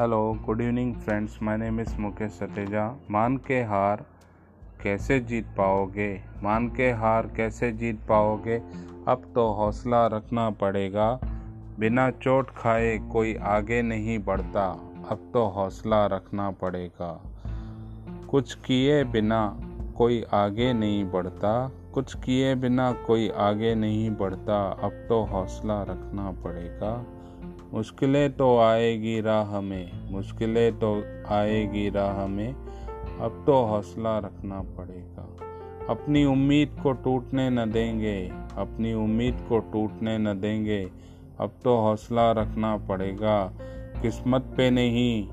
Hello good evening friends my name is Mukesh Sateja मान के हार कैसे जीत पाओगे? मान के हार कैसे जीत पाओगे? अब तो हौसला रखना पड़ेगा। बिना चोट खाए कोई आगे नहीं बढ़ता। अब तो हौसला रखना पड़ेगा। कुछ किए बिना कोई आगे नहीं बढ़ता। कुछ किए बिना कोई आगे नहीं बढ़ता। अब तो हौसला रखना पड़ेगा। मुश्किलें तो आएगी राह में, मुश्किलें तो आएगी राह में। अब तो हौसला रखना पड़ेगा। अपनी उम्मीद को टूटने न देंगे, अपनी उम्मीद को टूटने न देंगे। अब तो हौसला रखना पड़ेगा। किस्मत पे नहीं,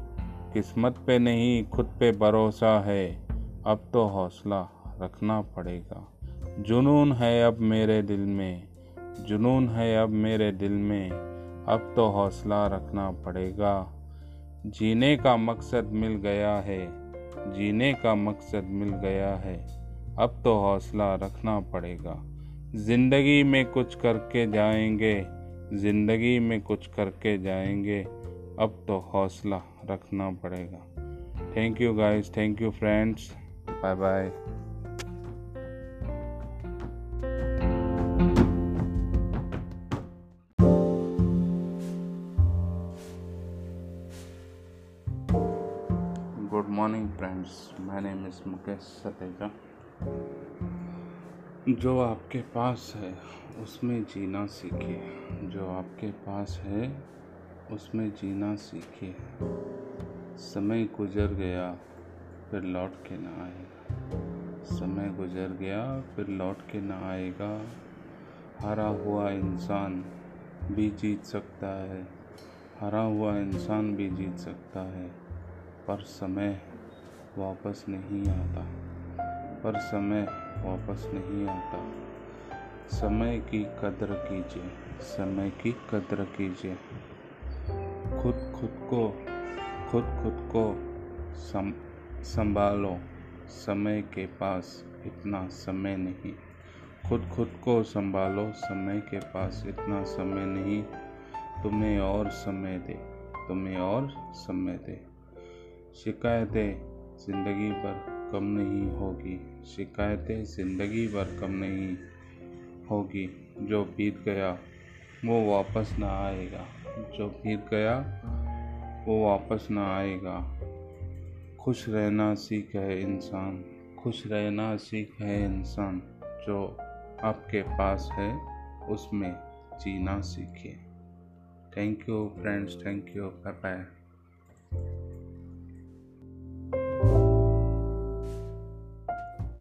किस्मत पे नहीं, खुद पे भरोसा है। अब तो हौसला रखना पड़ेगा। जुनून है अब मेरे दिल में, जुनून है अब मेरे दिल में। अब तो हौसला रखना पड़ेगा। जीने का मकसद मिल गया है। जीने का मकसद मिल गया है। अब तो हौसला रखना पड़ेगा। ज़िंदगी में कुछ करके जाएँगे। ज़िंदगी में कुछ करके जाएँगे। अब तो हौसला रखना पड़ेगा। Thank you guys thank you friends bye bye good morning friends my name is Mukesh Sateja जो आपके पास है, उसमें जीना सीखिए। जो आपके पास है, उसमें जीना सीखिए। समय गुजर गया, फिर लौट के ना आएगा। समय गुजर गया, फिर लौट के ना आएगा। हारा हुआ इंसान भी जीत सकता है। हारा हुआ इंसान भी जीत सकता है। पर समय वापस नहीं आता। पर समय वापस नहीं आता। समय की कदर कीजिए, समय की कदर कीजिए। खुद खुद को, खुद खुद को सम संभालो। समय के पास इतना समय नहीं। खुद खुद को संभालो, समय के पास इतना समय नहीं। तुम्हें और समय दे, तुम्हें और समय दे। शिकायतें ज़िंदगी भर कम नहीं होगी। शिकायतें ज़िंदगी भर कम नहीं होगी। जो बीत गया, वो वापस ना आएगा। जो बीत गया, वो वापस ना आएगा। खुश रहना सीख है इंसान। खुश रहना सीख है इंसान। जो आपके पास है, उसमें जीना सीखिए। Thank you friends thank you bye bye